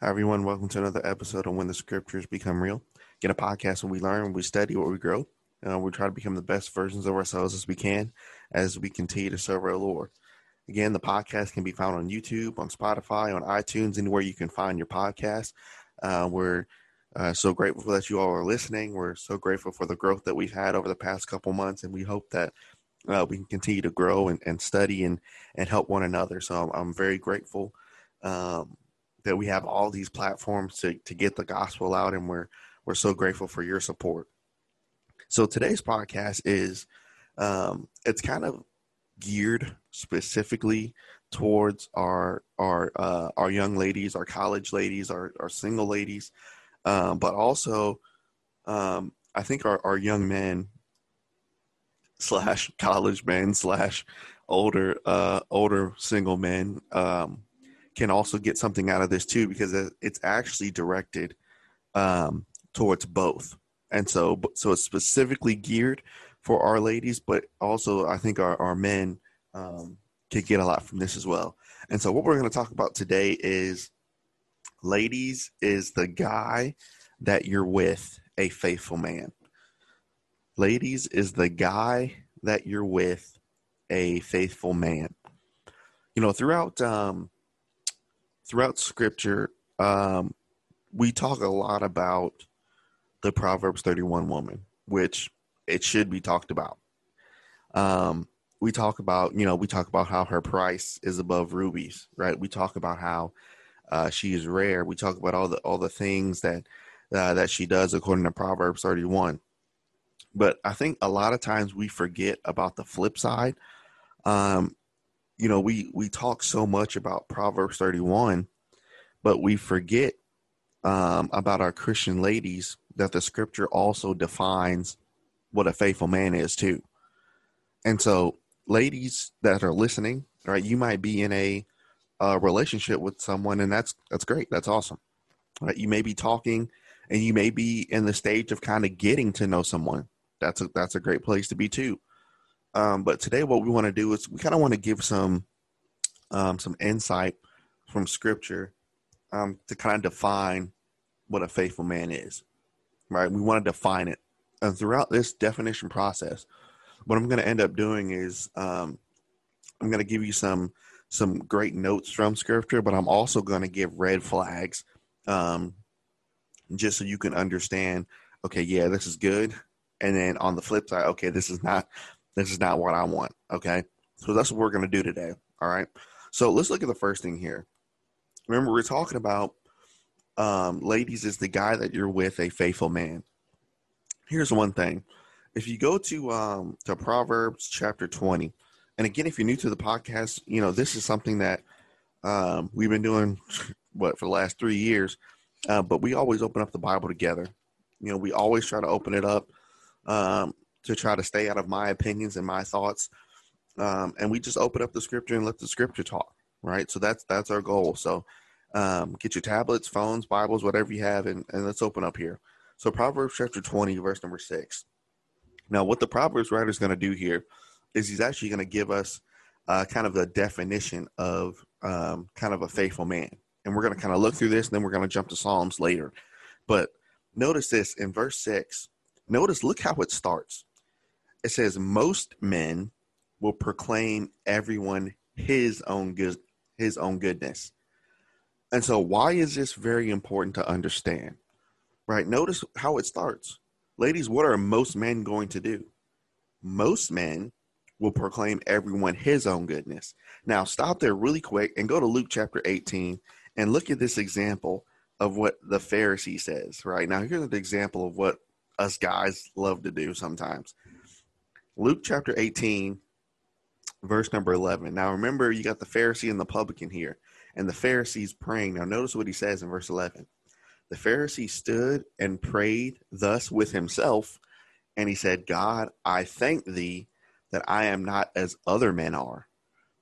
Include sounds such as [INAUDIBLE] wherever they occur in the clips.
Hi, everyone. Welcome to another episode of When the Scriptures Become Real. Get a podcast where we learn, we study, where we grow. Uh, we try to become the best versions of ourselves as we can as we continue to serve our Lord. Again, the podcast can be found on YouTube, on Spotify, on iTunes, anywhere you can find your podcast. Uh, we're uh, so grateful that you all are listening. We're so grateful for the growth that we've had over the past couple months, and we hope that uh, we can continue to grow and, and study and, and help one another. So I'm, I'm very grateful um, that we have all these platforms to, to get the gospel out, and we're we're so grateful for your support. So today's podcast is um, it's kind of geared specifically towards our our uh, our young ladies, our college ladies, our our single ladies, um, but also um, I think our our young men [LAUGHS] slash college men slash older uh, older single men um, can also get something out of this too because it's actually directed um, towards both. And so so it's specifically geared for our ladies but also i think our, our men um, can get a lot from this as well. And so what we're going to talk about today is ladies is the guy that you're with a faithful man. Ladies is the guy that you're with a faithful man. You know throughout um throughout scripture um we talk a lot about the Proverbs 31 woman, which it should be talked about. Um, we talk about, you know, we talk about how her price is above rubies, right? We talk about how uh, she is rare. We talk about all the all the things that uh, that she does according to Proverbs 31. But I think a lot of times we forget about the flip side. Um, you know, we we talk so much about Proverbs 31, but we forget um, about our Christian ladies that the scripture also defines what a faithful man is too. And so, ladies that are listening, right, you might be in a, a relationship with someone, and that's that's great. That's awesome. Right? You may be talking, and you may be in the stage of kind of getting to know someone. That's a that's a great place to be too. Um, but today, what we want to do is we kind of want to give some um, some insight from Scripture um, to kind of define what a faithful man is right? We want to define it. And throughout this definition process, what I'm going to end up doing is um, I'm going to give you some some great notes from scripture, but I'm also going to give red flags, um, just so you can understand. Okay, yeah, this is good, and then on the flip side, okay, this is not this is not what I want. Okay, so that's what we're going to do today. All right, so let's look at the first thing here. Remember, we're talking about um, ladies, is the guy that you're with a faithful man? Here's one thing. If you go to um, to Proverbs chapter 20, and again, if you're new to the podcast, you know this is something that um, we've been doing [LAUGHS] what for the last three years, uh, but we always open up the Bible together. You know, we always try to open it up um, to try to stay out of my opinions and my thoughts, um, and we just open up the scripture and let the scripture talk. Right, so that's that's our goal. So um, get your tablets, phones, Bibles, whatever you have, and, and let's open up here. So, Proverbs chapter 20, verse number 6. Now, what the Proverbs writer is going to do here is he's actually going to give us uh, kind of the definition of um, kind of a faithful man. And we're going to kind of look through this, and then we're going to jump to Psalms later. But notice this in verse 6. Notice, look how it starts. It says, Most men will proclaim everyone his own good his own goodness and so, why is this very important to understand? Right? Notice how it starts. Ladies, what are most men going to do? Most men will proclaim everyone his own goodness. Now, stop there really quick and go to Luke chapter 18 and look at this example of what the Pharisee says, right? Now, here's an example of what us guys love to do sometimes. Luke chapter 18, verse number 11. Now remember, you got the Pharisee and the publican here, and the Pharisee's praying. Now notice what he says in verse 11. The Pharisee stood and prayed thus with himself, and he said, God, I thank thee that I am not as other men are,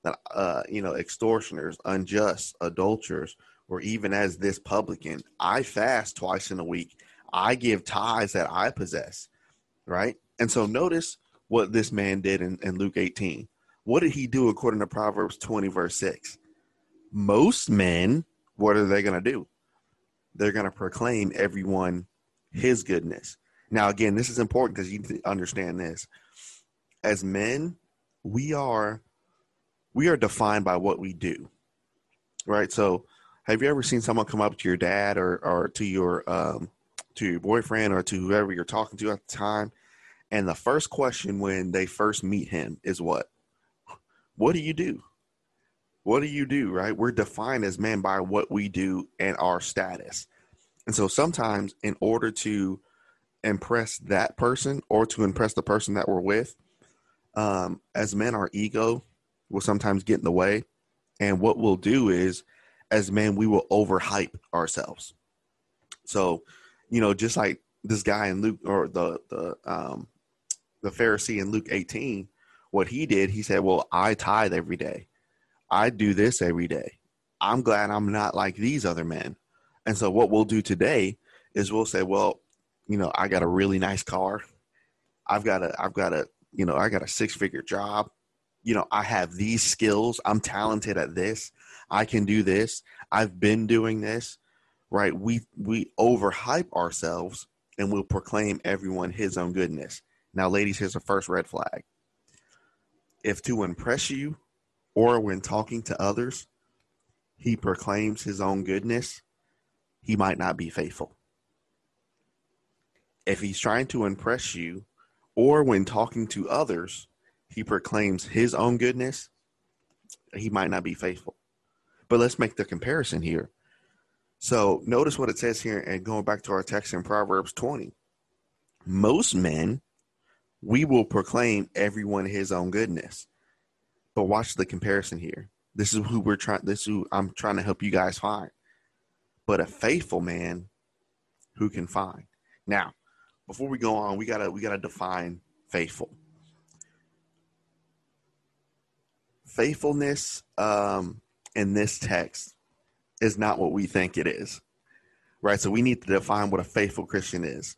that, uh, you know, extortioners, unjust, adulterers, or even as this publican. I fast twice in a week. I give tithes that I possess, right? And so notice what this man did in, in Luke 18. What did he do according to Proverbs 20, verse 6? Most men, what are they going to do? They're going to proclaim everyone his goodness. Now, again, this is important because you need to understand this. As men, we are we are defined by what we do, right? So, have you ever seen someone come up to your dad or or to your um, to your boyfriend or to whoever you're talking to at the time, and the first question when they first meet him is what? what do you do? What do you do, right? We're defined as men by what we do and our status. And so sometimes, in order to impress that person or to impress the person that we're with, um, as men, our ego will sometimes get in the way. And what we'll do is, as men, we will overhype ourselves. So, you know, just like this guy in Luke or the the um, the Pharisee in Luke 18, what he did, he said, Well, I tithe every day. I do this every day. I'm glad I'm not like these other men. And so what we'll do today is we'll say, Well, you know, I got a really nice car. I've got a I've got a you know, I got a six figure job. You know, I have these skills. I'm talented at this. I can do this. I've been doing this. Right. We we overhype ourselves and we'll proclaim everyone his own goodness. Now, ladies, here's the first red flag if to impress you or when talking to others, he proclaims his own goodness, he might not be faithful. If he's trying to impress you or when talking to others, he proclaims his own goodness, he might not be faithful. But let's make the comparison here. So notice what it says here, and going back to our text in Proverbs 20. Most men we will proclaim everyone his own goodness. But watch the comparison here. This is who we're trying this is who I'm trying to help you guys find. But a faithful man who can find. Now, before we go on, we gotta we gotta define faithful. Faithfulness um, in this text is not what we think it is. Right? So we need to define what a faithful Christian is.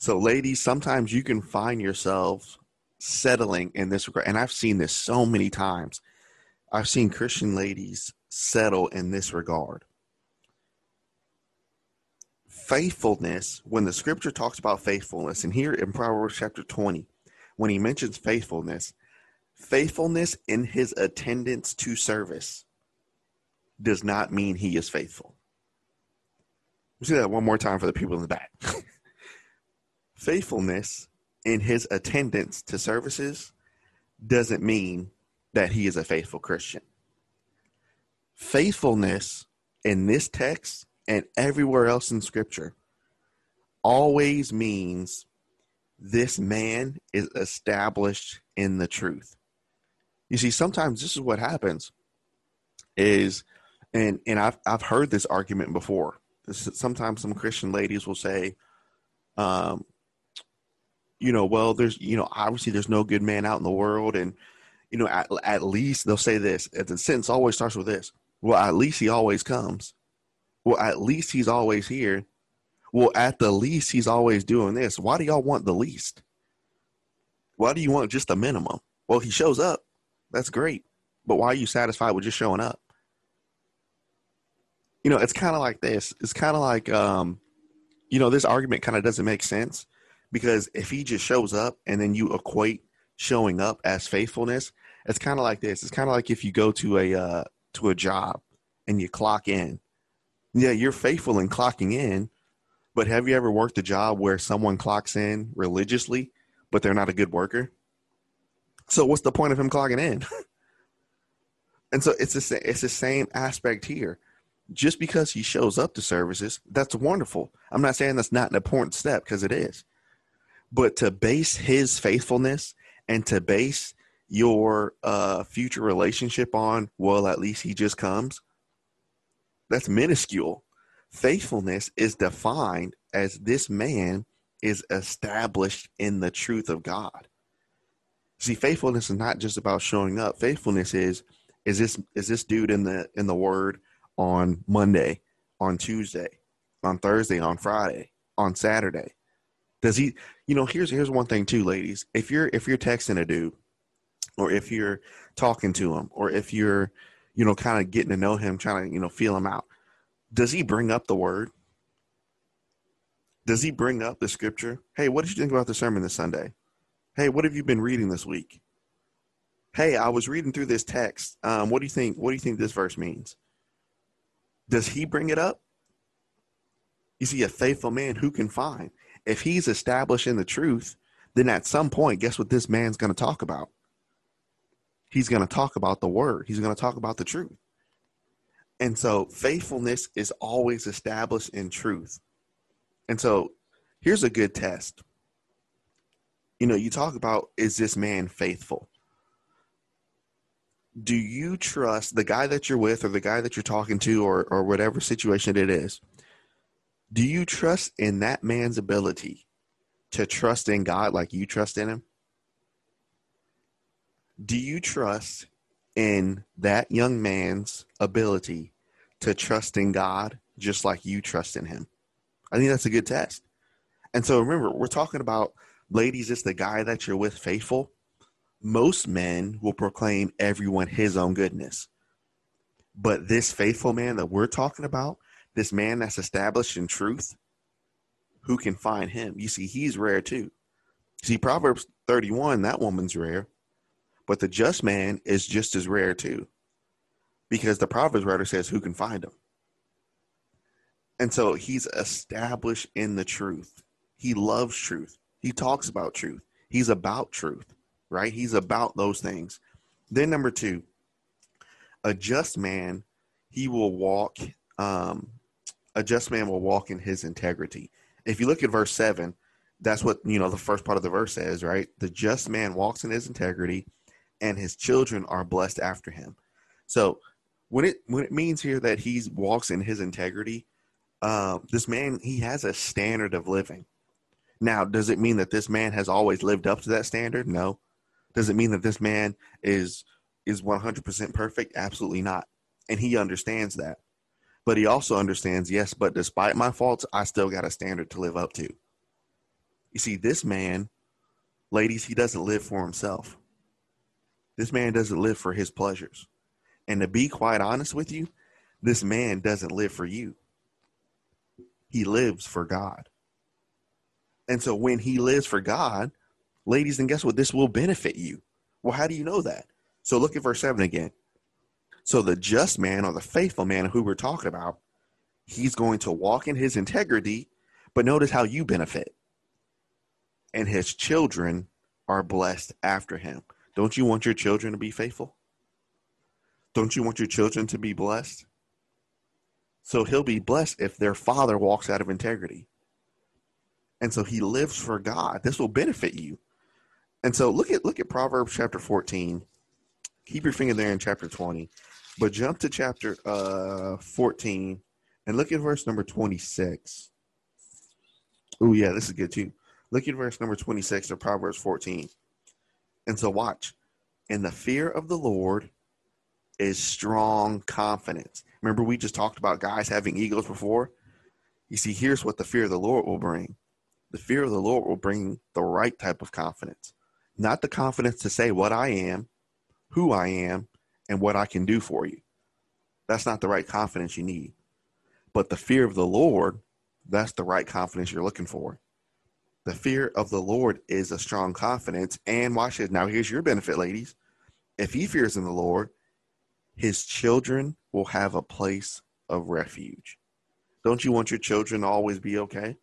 So, ladies, sometimes you can find yourselves settling in this regard. And I've seen this so many times. I've seen Christian ladies settle in this regard. Faithfulness, when the scripture talks about faithfulness, and here in Proverbs chapter 20, when he mentions faithfulness, faithfulness in his attendance to service does not mean he is faithful. We'll see that one more time for the people in the back. [LAUGHS] faithfulness in his attendance to services doesn't mean that he is a faithful Christian. Faithfulness in this text and everywhere else in scripture always means this man is established in the truth. You see, sometimes this is what happens is and and I've I've heard this argument before. This is, sometimes some Christian ladies will say, um, you know, well, there's, you know, obviously there's no good man out in the world. And, you know, at, at least they'll say this. The sentence always starts with this. Well, at least he always comes. Well, at least he's always here. Well, at the least he's always doing this. Why do y'all want the least? Why do you want just the minimum? Well, he shows up. That's great. But why are you satisfied with just showing up? You know, it's kind of like this. It's kind of like, um, you know, this argument kind of doesn't make sense because if he just shows up and then you equate showing up as faithfulness, it's kind of like this. It's kind of like if you go to a uh, to a job and you clock in. Yeah, you're faithful in clocking in, but have you ever worked a job where someone clocks in religiously, but they're not a good worker? So what's the point of him clocking in? [LAUGHS] and so it's the, it's the same aspect here. Just because he shows up to services, that's wonderful. I'm not saying that's not an important step because it is. But to base his faithfulness and to base your uh, future relationship on, well, at least he just comes, that's minuscule. Faithfulness is defined as this man is established in the truth of God. See, faithfulness is not just about showing up. Faithfulness is is this is this dude in the in the word on Monday, on Tuesday, on Thursday, on Friday, on Saturday? Does he you know, here's here's one thing too, ladies. If you're if you're texting a dude or if you're talking to him or if you're, you know, kind of getting to know him, trying to, you know, feel him out, does he bring up the word? Does he bring up the scripture? Hey, what did you think about the sermon this Sunday? Hey, what have you been reading this week? Hey, I was reading through this text. Um, what do you think? What do you think this verse means? Does he bring it up? Is he a faithful man who can find? If he's establishing the truth, then at some point, guess what this man's going to talk about? He's going to talk about the word. He's going to talk about the truth. And so faithfulness is always established in truth. And so here's a good test. You know, you talk about is this man faithful? Do you trust the guy that you're with or the guy that you're talking to or, or whatever situation it is? Do you trust in that man's ability to trust in God like you trust in him? Do you trust in that young man's ability to trust in God just like you trust in him? I think that's a good test. And so remember, we're talking about ladies, it's the guy that you're with faithful. Most men will proclaim everyone his own goodness. But this faithful man that we're talking about, this man that's established in truth, who can find him? You see, he's rare too. See, Proverbs 31, that woman's rare. But the just man is just as rare too, because the Proverbs writer says, Who can find him? And so he's established in the truth. He loves truth. He talks about truth. He's about truth, right? He's about those things. Then, number two, a just man, he will walk, um, a just man will walk in his integrity. If you look at verse seven, that's what, you know, the first part of the verse says, right? The just man walks in his integrity and his children are blessed after him. So when it when it means here that he walks in his integrity, uh, this man he has a standard of living. Now, does it mean that this man has always lived up to that standard? No. Does it mean that this man is is 100% perfect? Absolutely not. And he understands that. But he also understands, yes, but despite my faults, I still got a standard to live up to. You see, this man, ladies, he doesn't live for himself. This man doesn't live for his pleasures. And to be quite honest with you, this man doesn't live for you. He lives for God. And so when he lives for God, ladies, and guess what? This will benefit you. Well, how do you know that? So look at verse 7 again. So the just man or the faithful man who we're talking about, he's going to walk in his integrity, but notice how you benefit. And his children are blessed after him. Don't you want your children to be faithful? Don't you want your children to be blessed? So he'll be blessed if their father walks out of integrity. And so he lives for God. This will benefit you. And so look at look at Proverbs chapter 14. Keep your finger there in chapter 20. But jump to chapter uh 14 and look at verse number 26. Oh yeah, this is good too. Look at verse number 26 of Proverbs 14. And so watch. And the fear of the Lord is strong confidence. Remember, we just talked about guys having egos before? You see, here's what the fear of the Lord will bring the fear of the Lord will bring the right type of confidence, not the confidence to say what I am, who I am, and what I can do for you. That's not the right confidence you need. But the fear of the Lord, that's the right confidence you're looking for. The fear of the Lord is a strong confidence. And watch this. Now, here's your benefit, ladies. If he fears in the Lord, his children will have a place of refuge. Don't you want your children to always be okay?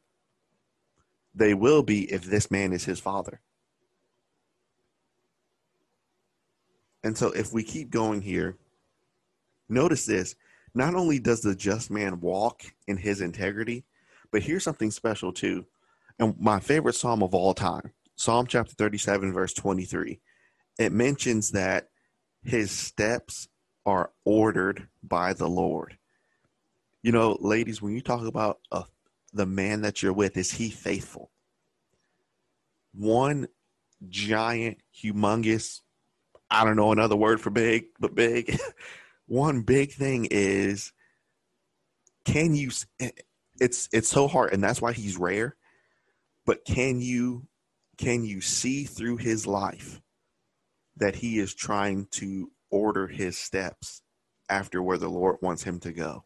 They will be if this man is his father. And so, if we keep going here, notice this. Not only does the just man walk in his integrity, but here's something special too. And my favorite psalm of all time, Psalm chapter 37, verse 23. it mentions that his steps are ordered by the Lord. You know, ladies, when you talk about uh, the man that you're with, is he faithful? One giant, humongous, I don't know another word for big, but big. [LAUGHS] One big thing is can you eh, it's it's so hard and that's why he's rare but can you can you see through his life that he is trying to order his steps after where the lord wants him to go?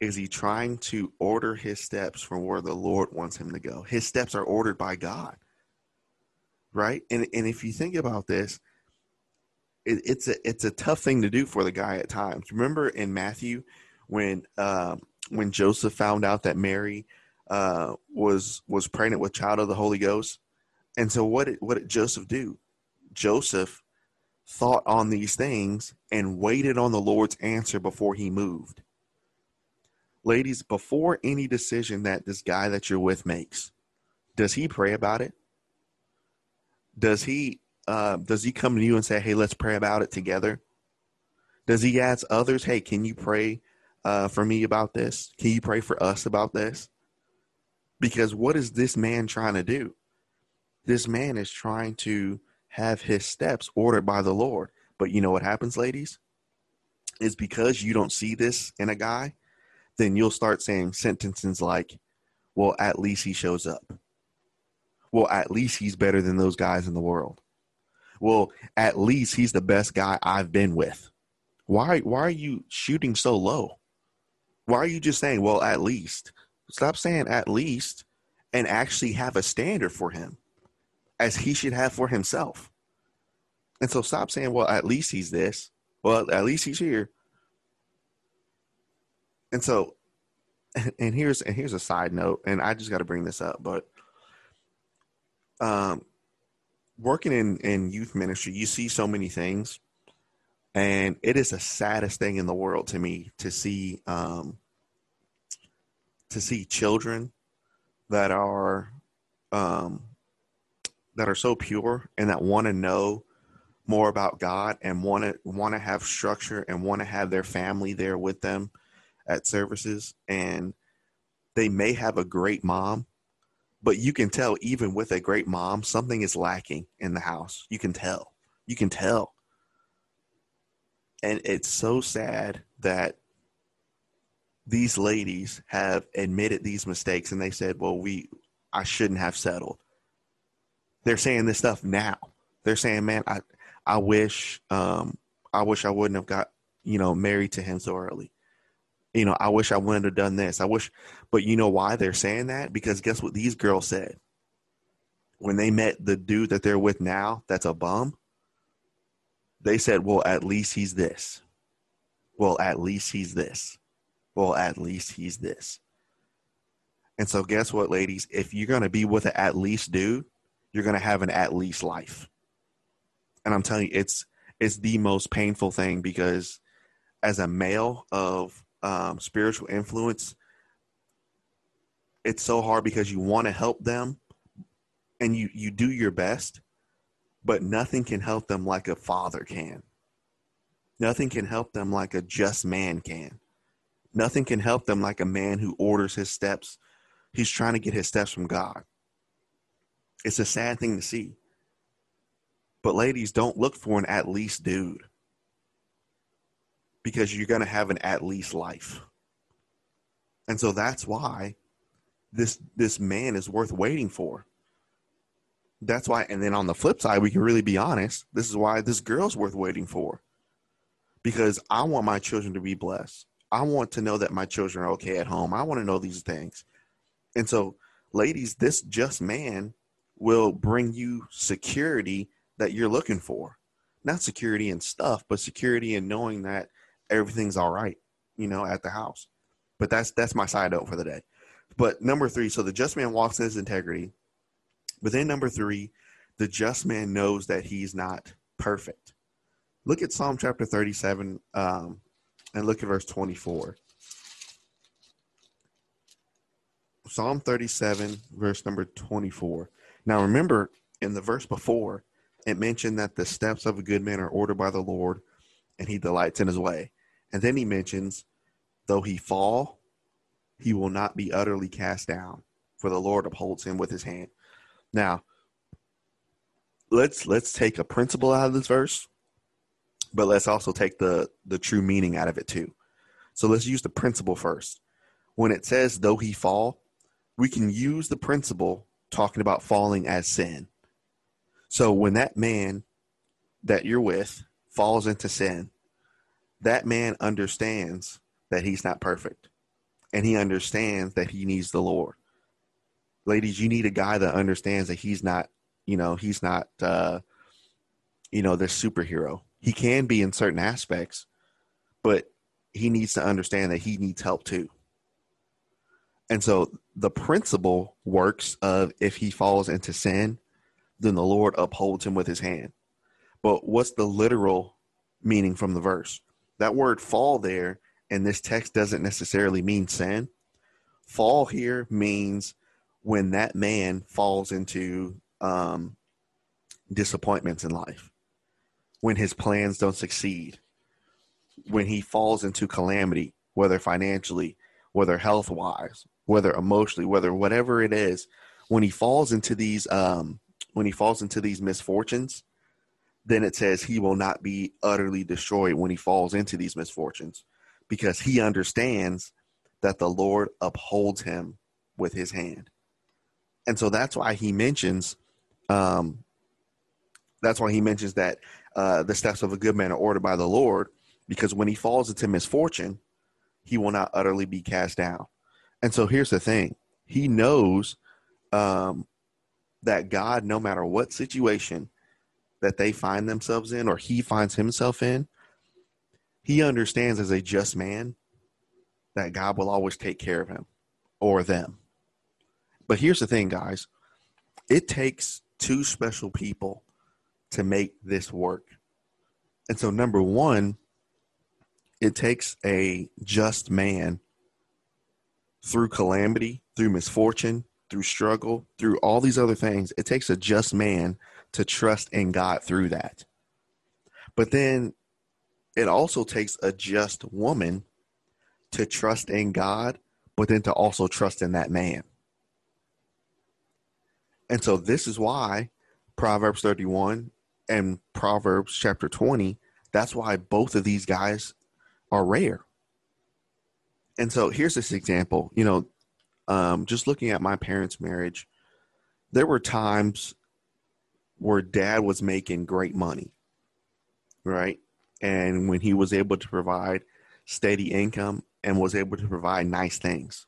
Is he trying to order his steps from where the lord wants him to go? His steps are ordered by god right and and if you think about this it, it's a it's a tough thing to do for the guy at times remember in matthew when uh, when Joseph found out that Mary uh, was was pregnant with child of the Holy Ghost. And so what did what did Joseph do? Joseph thought on these things and waited on the Lord's answer before he moved. Ladies, before any decision that this guy that you're with makes, does he pray about it? Does he uh, does he come to you and say, "Hey, let's pray about it together"? Does he ask others, "Hey, can you pray uh, for me about this? Can you pray for us about this? Because what is this man trying to do? This man is trying to have his steps ordered by the Lord. But you know what happens, ladies? Is because you don't see this in a guy, then you'll start saying sentences like, well, at least he shows up. Well, at least he's better than those guys in the world. Well, at least he's the best guy I've been with. Why why are you shooting so low? Why are you just saying, well, at least? Stop saying at least and actually have a standard for him as he should have for himself. And so stop saying, well, at least he's this. Well, at least he's here. And so [LAUGHS] and here's and here's a side note, and I just got to bring this up, but um working in in youth ministry, you see so many things. And it is the saddest thing in the world to me to see um, to see children that are um, that are so pure and that want to know more about God and want to want to have structure and want to have their family there with them at services. And they may have a great mom but you can tell even with a great mom something is lacking in the house you can tell you can tell and it's so sad that these ladies have admitted these mistakes and they said, well, we, I shouldn't have settled. They're saying this stuff now. They're saying, man, I, I wish, um, I wish I wouldn't have got, you know, married to him so early. You know, I wish I wouldn't have done this. I wish, but you know why they're saying that? Because guess what these girls said? When they met the dude that they're with now, that's a bum, they said, well, at least he's this. Well, at least he's this. Well, at least he's this. And so, guess what, ladies? If you're going to be with an at least dude, you're going to have an at least life. And I'm telling you, it's it's the most painful thing because as a male of um, spiritual influence, it's so hard because you want to help them and you you do your best but nothing can help them like a father can. Nothing can help them like a just man can. Nothing can help them like a man who orders his steps. He's trying to get his steps from God. It's a sad thing to see. But ladies, don't look for an at least dude because you're going to have an at least life. And so that's why this this man is worth waiting for. That's why and then on the flip side we can really be honest this is why this girl's worth waiting for. Because i want my children to be blessed. I want to know that my children are okay at home. I want to know these things. And so ladies this just man will bring you security that you're looking for. Not security and stuff but security in knowing that everything's all right you know at the house but that's that's my side note for the day but number three so the just man walks in his integrity but then number three, the just man knows that he's not perfect. Look at Psalm chapter 37 um, and look at verse 24. Psalm 37, verse number 24. Now remember, in the verse before, it mentioned that the steps of a good man are ordered by the Lord, and he delights in his way. And then he mentions, though he fall, he will not be utterly cast down, for the Lord upholds him with his hand. Now, let's let's take a principle out of this verse, but let's also take the the true meaning out of it too. So let's use the principle first. When it says though he fall, we can use the principle talking about falling as sin. So when that man that you're with falls into sin, that man understands that he's not perfect and he understands that he needs the Lord. Ladies, you need a guy that understands that he's not, you know, he's not, uh, you know, this superhero. He can be in certain aspects, but he needs to understand that he needs help too. And so the principle works of if he falls into sin, then the Lord upholds him with his hand. But what's the literal meaning from the verse? That word fall there in this text doesn't necessarily mean sin. Fall here means when that man falls into um, disappointments in life, when his plans don't succeed, when he falls into calamity, whether financially, whether health wise, whether emotionally, whether whatever it is, when he falls into these um, when he falls into these misfortunes, then it says he will not be utterly destroyed when he falls into these misfortunes because he understands that the Lord upholds him with his hand. And so that's why he mentions um, that's why he mentions that uh, the steps of a good man are ordered by the Lord because when he falls into misfortune, he will not utterly be cast down. And so here's the thing he knows um, that God, no matter what situation that they find themselves in or he finds himself in, he understands as a just man that God will always take care of him or them. But here's the thing, guys it takes two special people to make this work. And so, number one, it takes a just man through calamity, through misfortune, through struggle, through all these other things. It takes a just man to trust in God through that. But then it also takes a just woman to trust in God, but then to also trust in that man. And so this is why Proverbs 31 and Proverbs chapter 20, that's why both of these guys are rare. And so here's this example. You know, um, just looking at my parents' marriage, there were times where dad was making great money, right? And when he was able to provide steady income and was able to provide nice things.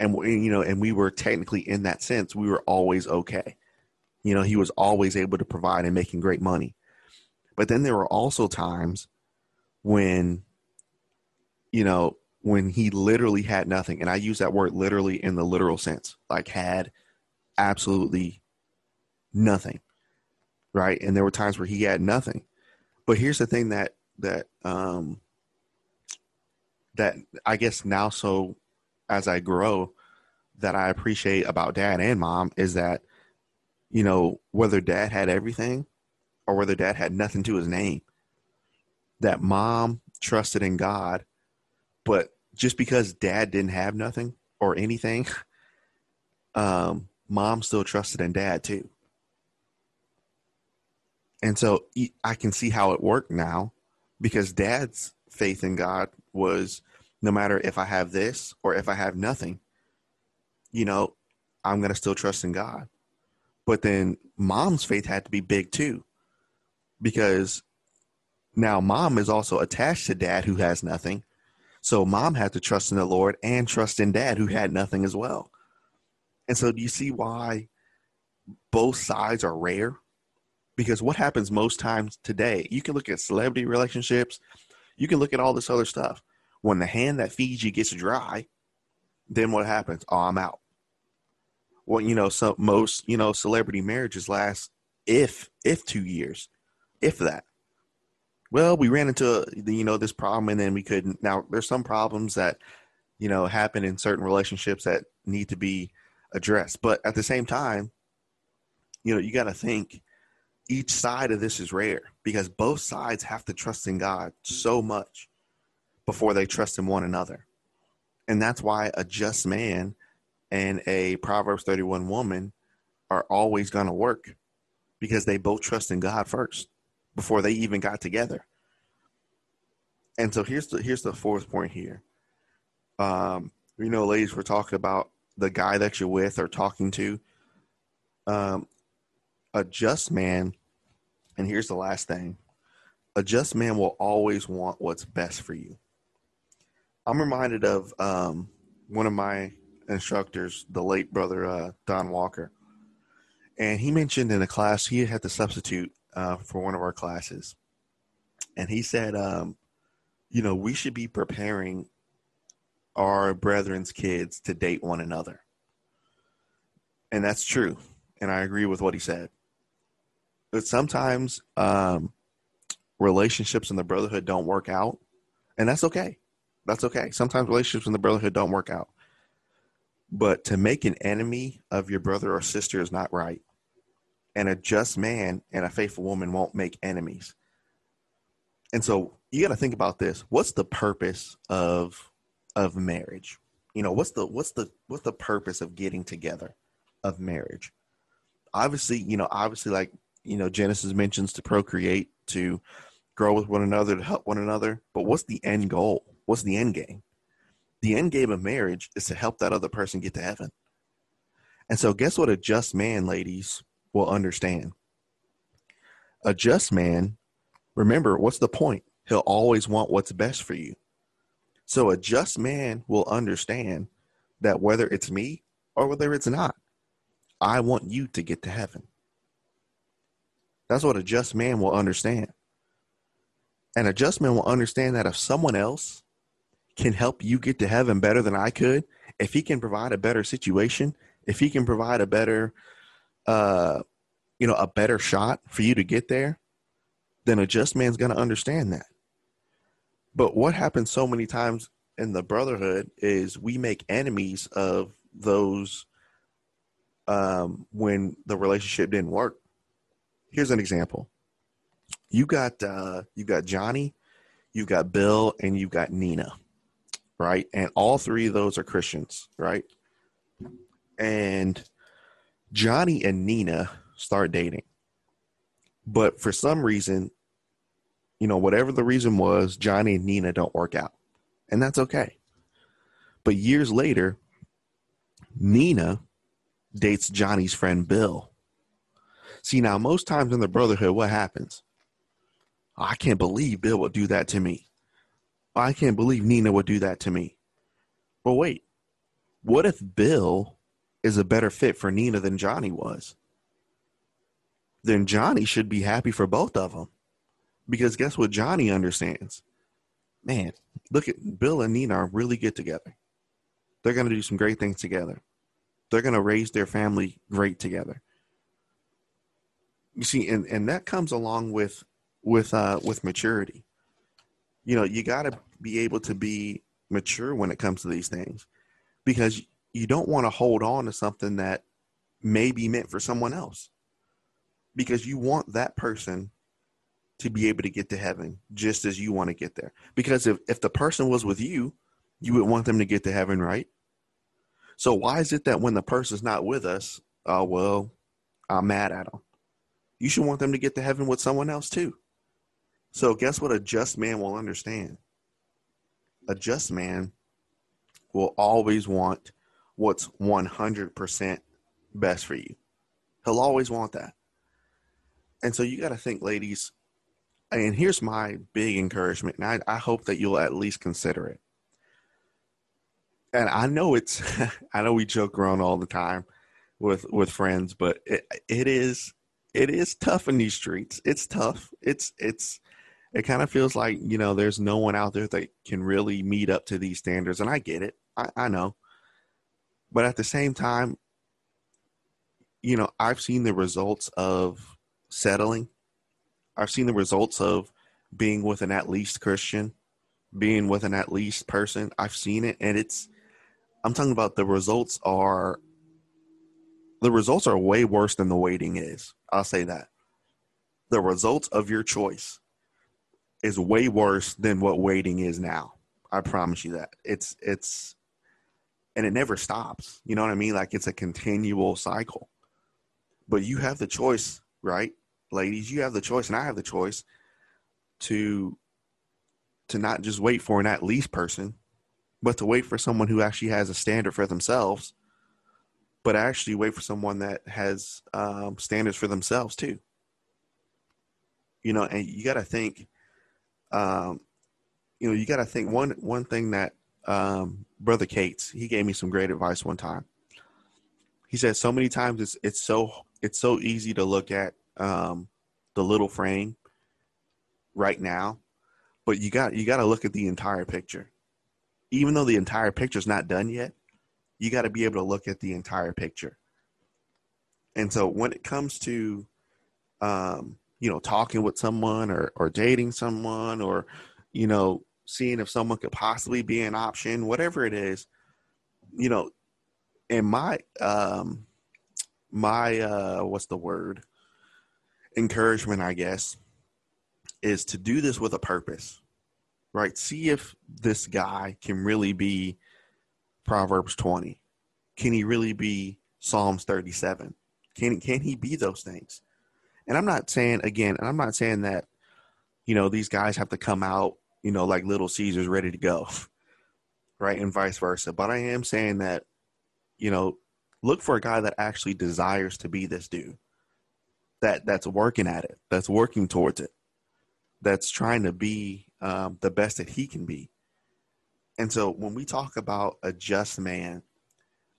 And, you know, and we were technically in that sense, we were always okay. You know, he was always able to provide and making great money. But then there were also times when, you know, when he literally had nothing. And I use that word literally in the literal sense, like had absolutely nothing. Right. And there were times where he had nothing. But here's the thing that, that, um, that I guess now, so as I grow, that I appreciate about dad and mom is that, you know, whether dad had everything or whether dad had nothing to his name, that mom trusted in God, but just because dad didn't have nothing or anything, [LAUGHS] um, mom still trusted in dad too. And so I can see how it worked now because dad's faith in God was no matter if I have this or if I have nothing, you know, I'm going to still trust in God. But then mom's faith had to be big too because now mom is also attached to dad who has nothing so mom had to trust in the Lord and trust in dad who had nothing as well. And so do you see why both sides are rare? Because what happens most times today, you can look at celebrity relationships, you can look at all this other stuff. When the hand that feeds you gets dry, then what happens? Oh, I'm out. Well, you know, some most, you know, celebrity marriages last if if two years, if that well, we ran into you know this problem, and then we couldn't. Now, there's some problems that you know happen in certain relationships that need to be addressed, but at the same time, you know, you got to think each side of this is rare because both sides have to trust in God so much before they trust in one another. And that's why a just man and a Proverbs 31 woman are always going to work because they both trust in God first before they even got together. And so here's the here's the fourth point here. Um, you know, ladies, we're talking about the guy that you're with or talking to. Um, a just man, and here's the last thing: a just man will always want what's best for you. I'm reminded of um, one of my instructors, the late brother uh, Don Walker, and he mentioned in a class he had to substitute uh, for one of our classes, and he said, um, you know, we should be preparing our brethren's kids to date one another, and that's true, and I agree with what he said. But sometimes um, relationships in the brotherhood don't work out, and that's okay that's okay. Sometimes relationships in the brotherhood don't work out. But to make an enemy of your brother or sister is not right. And a just man and a faithful woman won't make enemies. And so you got to think about this. What's the purpose of of marriage? You know, what's the what's the what's the purpose of getting together of marriage? Obviously, you know, obviously like, you know, Genesis mentions to procreate, to grow with one another, to help one another, but what's the end goal? What's the end game? The end game of marriage is to help that other person get to heaven. And so, guess what a just man, ladies, will understand? A just man, remember, what's the point? He'll always want what's best for you. So, a just man will understand that whether it's me or whether it's not, I want you to get to heaven. That's what a just man will understand. And a just man will understand that if someone else can help you get to heaven better than I could, if he can provide a better situation, if he can provide a better, uh, you know, a better shot for you to get there, then a just man's going to understand that. But what happens so many times in the brotherhood is we make enemies of those um, when the relationship didn't work. Here's an example. You got uh, you got Johnny, you got Bill, and you got Nina right? And all three of those are Christians, right? And Johnny and Nina start dating. But for some reason, you know, whatever the reason was, Johnny and Nina don't work out. And that's okay. But years later, Nina dates Johnny's friend Bill. See, now, most times in the brotherhood, what happens? Oh, I can't believe Bill would do that to me. Oh, I can't believe Nina would do that to me. But wait. What if Bill is a better fit for Nina than Johnny was? Then Johnny should be happy for both of them. Because guess what Johnny understands? Man, look at Bill and Nina are really good together. They're going to do some great things together. They're going to raise their family great together. You see, and, and that comes along with with uh, with maturity you know, you got to be able to be mature when it comes to these things because you don't want to hold on to something that may be meant for someone else because you want that person to be able to get to heaven just as you want to get there. Because if, if the person was with you, you would want them to get to heaven, right? So why is it that when the person's not with us, oh, well, I'm mad at them? You should want them to get to heaven with someone else too. So, guess what a just man will understand? A just man will always want what's 100% best for you. He'll always want that. And so, you got to think, ladies, and here's my big encouragement, and I, I hope that you'll at least consider it. And I know it's, [LAUGHS] I know we joke around all the time with with friends, but it, it is it is tough in these streets. It's tough. It's it's it kind of feels like you know there's no one out there that can really meet up to these standards and i get it I, I, know but at the same time you know i've seen the results of settling i've seen the results of being with an at least christian being with an at least person i've seen it and it's i'm talking about the results are the results are way worse than the waiting is i'll say that the results of your choice is way worse than what waiting is now. I promise you that. It's it's and it never stops. You know what I mean? Like it's a continual cycle. But you have the choice, right? Ladies, you have the choice and I have the choice to to not just wait for an at least person, but to wait for someone who actually has a standard for themselves, but actually wait for someone that has um, standards for themselves too. You know, and you got to think, um, you know, you got to think one one thing that um, brother Cates he gave me some great advice one time. He said so many times it's it's so it's so easy to look at um, the little frame right now but you got you got to look at the entire picture. Even though the entire picture is not done yet, you got to be able to look at the entire picture. And so when it comes to um, you know, talking with someone or or dating someone or you know, seeing if someone could possibly be an option, whatever it is, you know, in my um my uh what's the word? encouragement, I guess, is to do this with a purpose, right? See if this guy can really be Proverbs 20. Can he really be Psalms 37? Can, can he be those things? And I'm not saying, again, and I'm not saying that, you know, these guys have to come out, you know, like little Caesars ready to go, [LAUGHS] right? And vice versa. But I am saying that, you know, look for a guy that actually desires to be this dude that that's working at it that's working towards it that's trying to be um, the best that he can be. And so when we talk about a just man,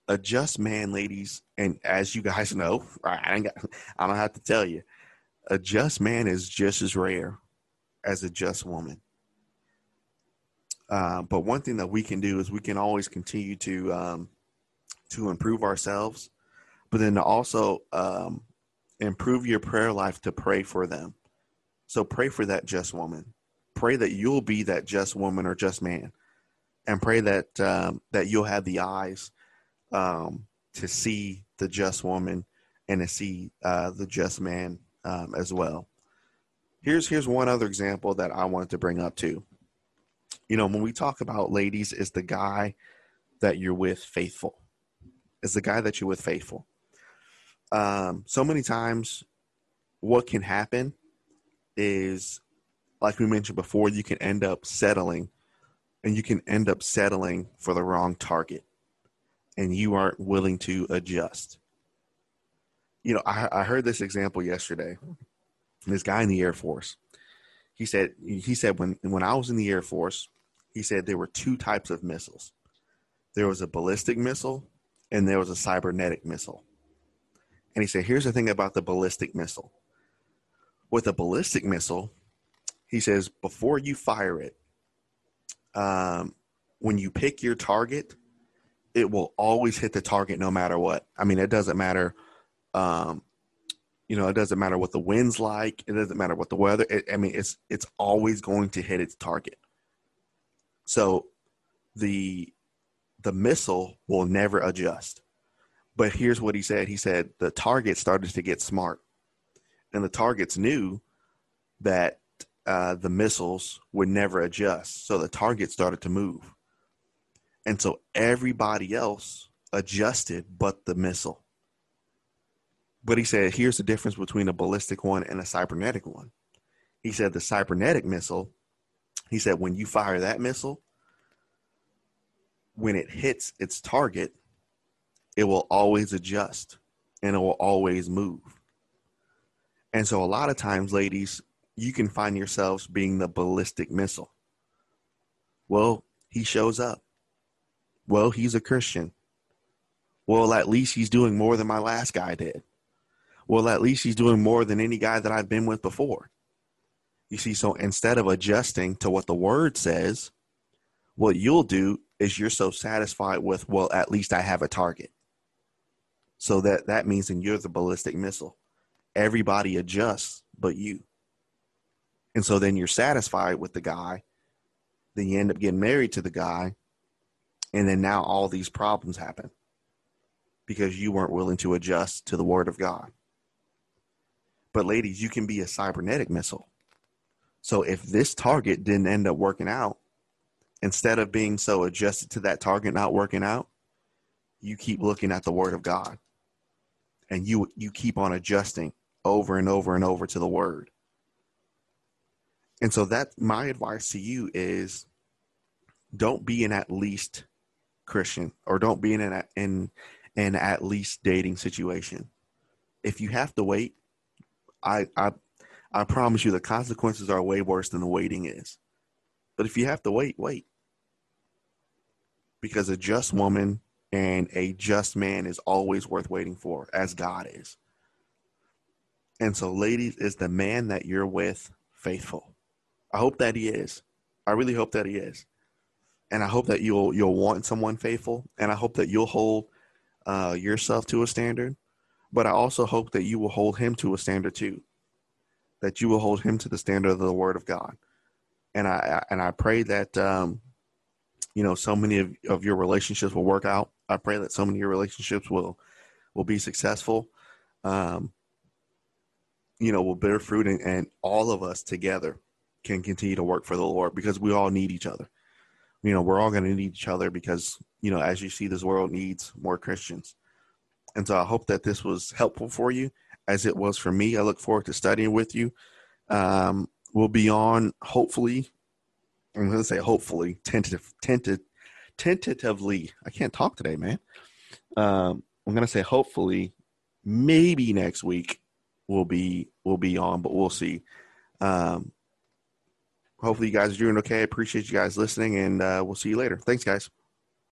a just man, ladies, and as you guys know, [LAUGHS] I, got, I don't have to tell you, a just man is just as rare as a just woman. Uh, but one thing that we can do is we can always continue to um, to improve ourselves, but then to also um, improve your prayer life to pray for them so pray for that just woman. Pray that you'll be that just woman or just man, and pray that um, that you'll have the eyes um, to see the just woman and to see uh, the just man um, as well. Here's here's one other example that I wanted to bring up too. You know, when we talk about ladies, is the guy that you're with faithful? Is the guy that you're with faithful? Um, so many times, what can happen is like we mentioned before, you can end up settling and you can end up settling for the wrong target and you aren't willing to adjust. You know, I, I heard this example yesterday. This guy in the Air Force, he said, he said when, when I was in the Air Force, he said there were two types of missiles. There was a ballistic missile and there was a cybernetic missile. And he said, here's the thing about the ballistic missile with a ballistic missile, he says before you fire it, um, when you pick your target, it will always hit the target no matter what. I mean, it doesn't matter. Um, you know, it doesn't matter what the wind's like. It doesn't matter what the weather. It, I mean, it's it's always going to hit its target. So, the the missile will never adjust. But here's what he said. He said the target started to get smart and the targets knew that uh, the missiles would never adjust. So the target started to move. And so everybody else adjusted but the missile. But he said, here's the difference between a ballistic one and a cybernetic one. He said, the cybernetic missile, he said, when you fire that missile, when it hits its target, it will always adjust and it will always move. And so a lot of times, ladies, you can find yourselves being the ballistic missile. Well, he shows up. Well, he's a Christian. Well, at least he's doing more than my last guy did. Well, at least he's doing more than any guy that I've been with before. You see, so instead of adjusting to what the word says, what you'll do is you're so satisfied with, well, at least I have a target. So that that means then you're the ballistic missile everybody adjusts but you. And so then you're satisfied with the guy. Then you end up getting married to the guy. And then now all these problems happen because you weren't willing to adjust to the word of God. But ladies, you can be a cybernetic missile. So if this target didn't end up working out, instead of being so adjusted to that target not working out, you keep looking at the word of God. And you you keep on adjusting over and over and over to the word. And so that my advice to you is don't be an at least Christian or don't be in an in an at least dating situation. If you have to wait, I I I promise you the consequences are way worse than the waiting is. But if you have to wait, wait. Because a just woman and a just man is always worth waiting for, as God is. And so, ladies, is the man that you're with faithful? I hope that he is. I really hope that he is. And I hope that you'll you'll want someone faithful, and I hope that you'll hold uh, yourself to a standard. But I also hope that you will hold him to a standard too. That you will hold him to the standard of the Word of God. And I and I pray that um, you know so many of, of your relationships will work out. I pray that so many of your relationships will will be successful. Um, you know, will bear fruit, and, and all of us together can continue to work for the Lord because we all need each other. You know, we're all going to need each other because, you know, as you see, this world needs more Christians. And so I hope that this was helpful for you as it was for me. I look forward to studying with you. Um, we'll be on hopefully, I'm going to say hopefully, tentative, tentative, tentatively. I can't talk today, man. Um, I'm going to say hopefully, maybe next week we'll be we'll be on, but we'll see. Um, hopefully, you guys are doing okay. I appreciate you guys listening, and uh, we'll see you later. Thanks, guys.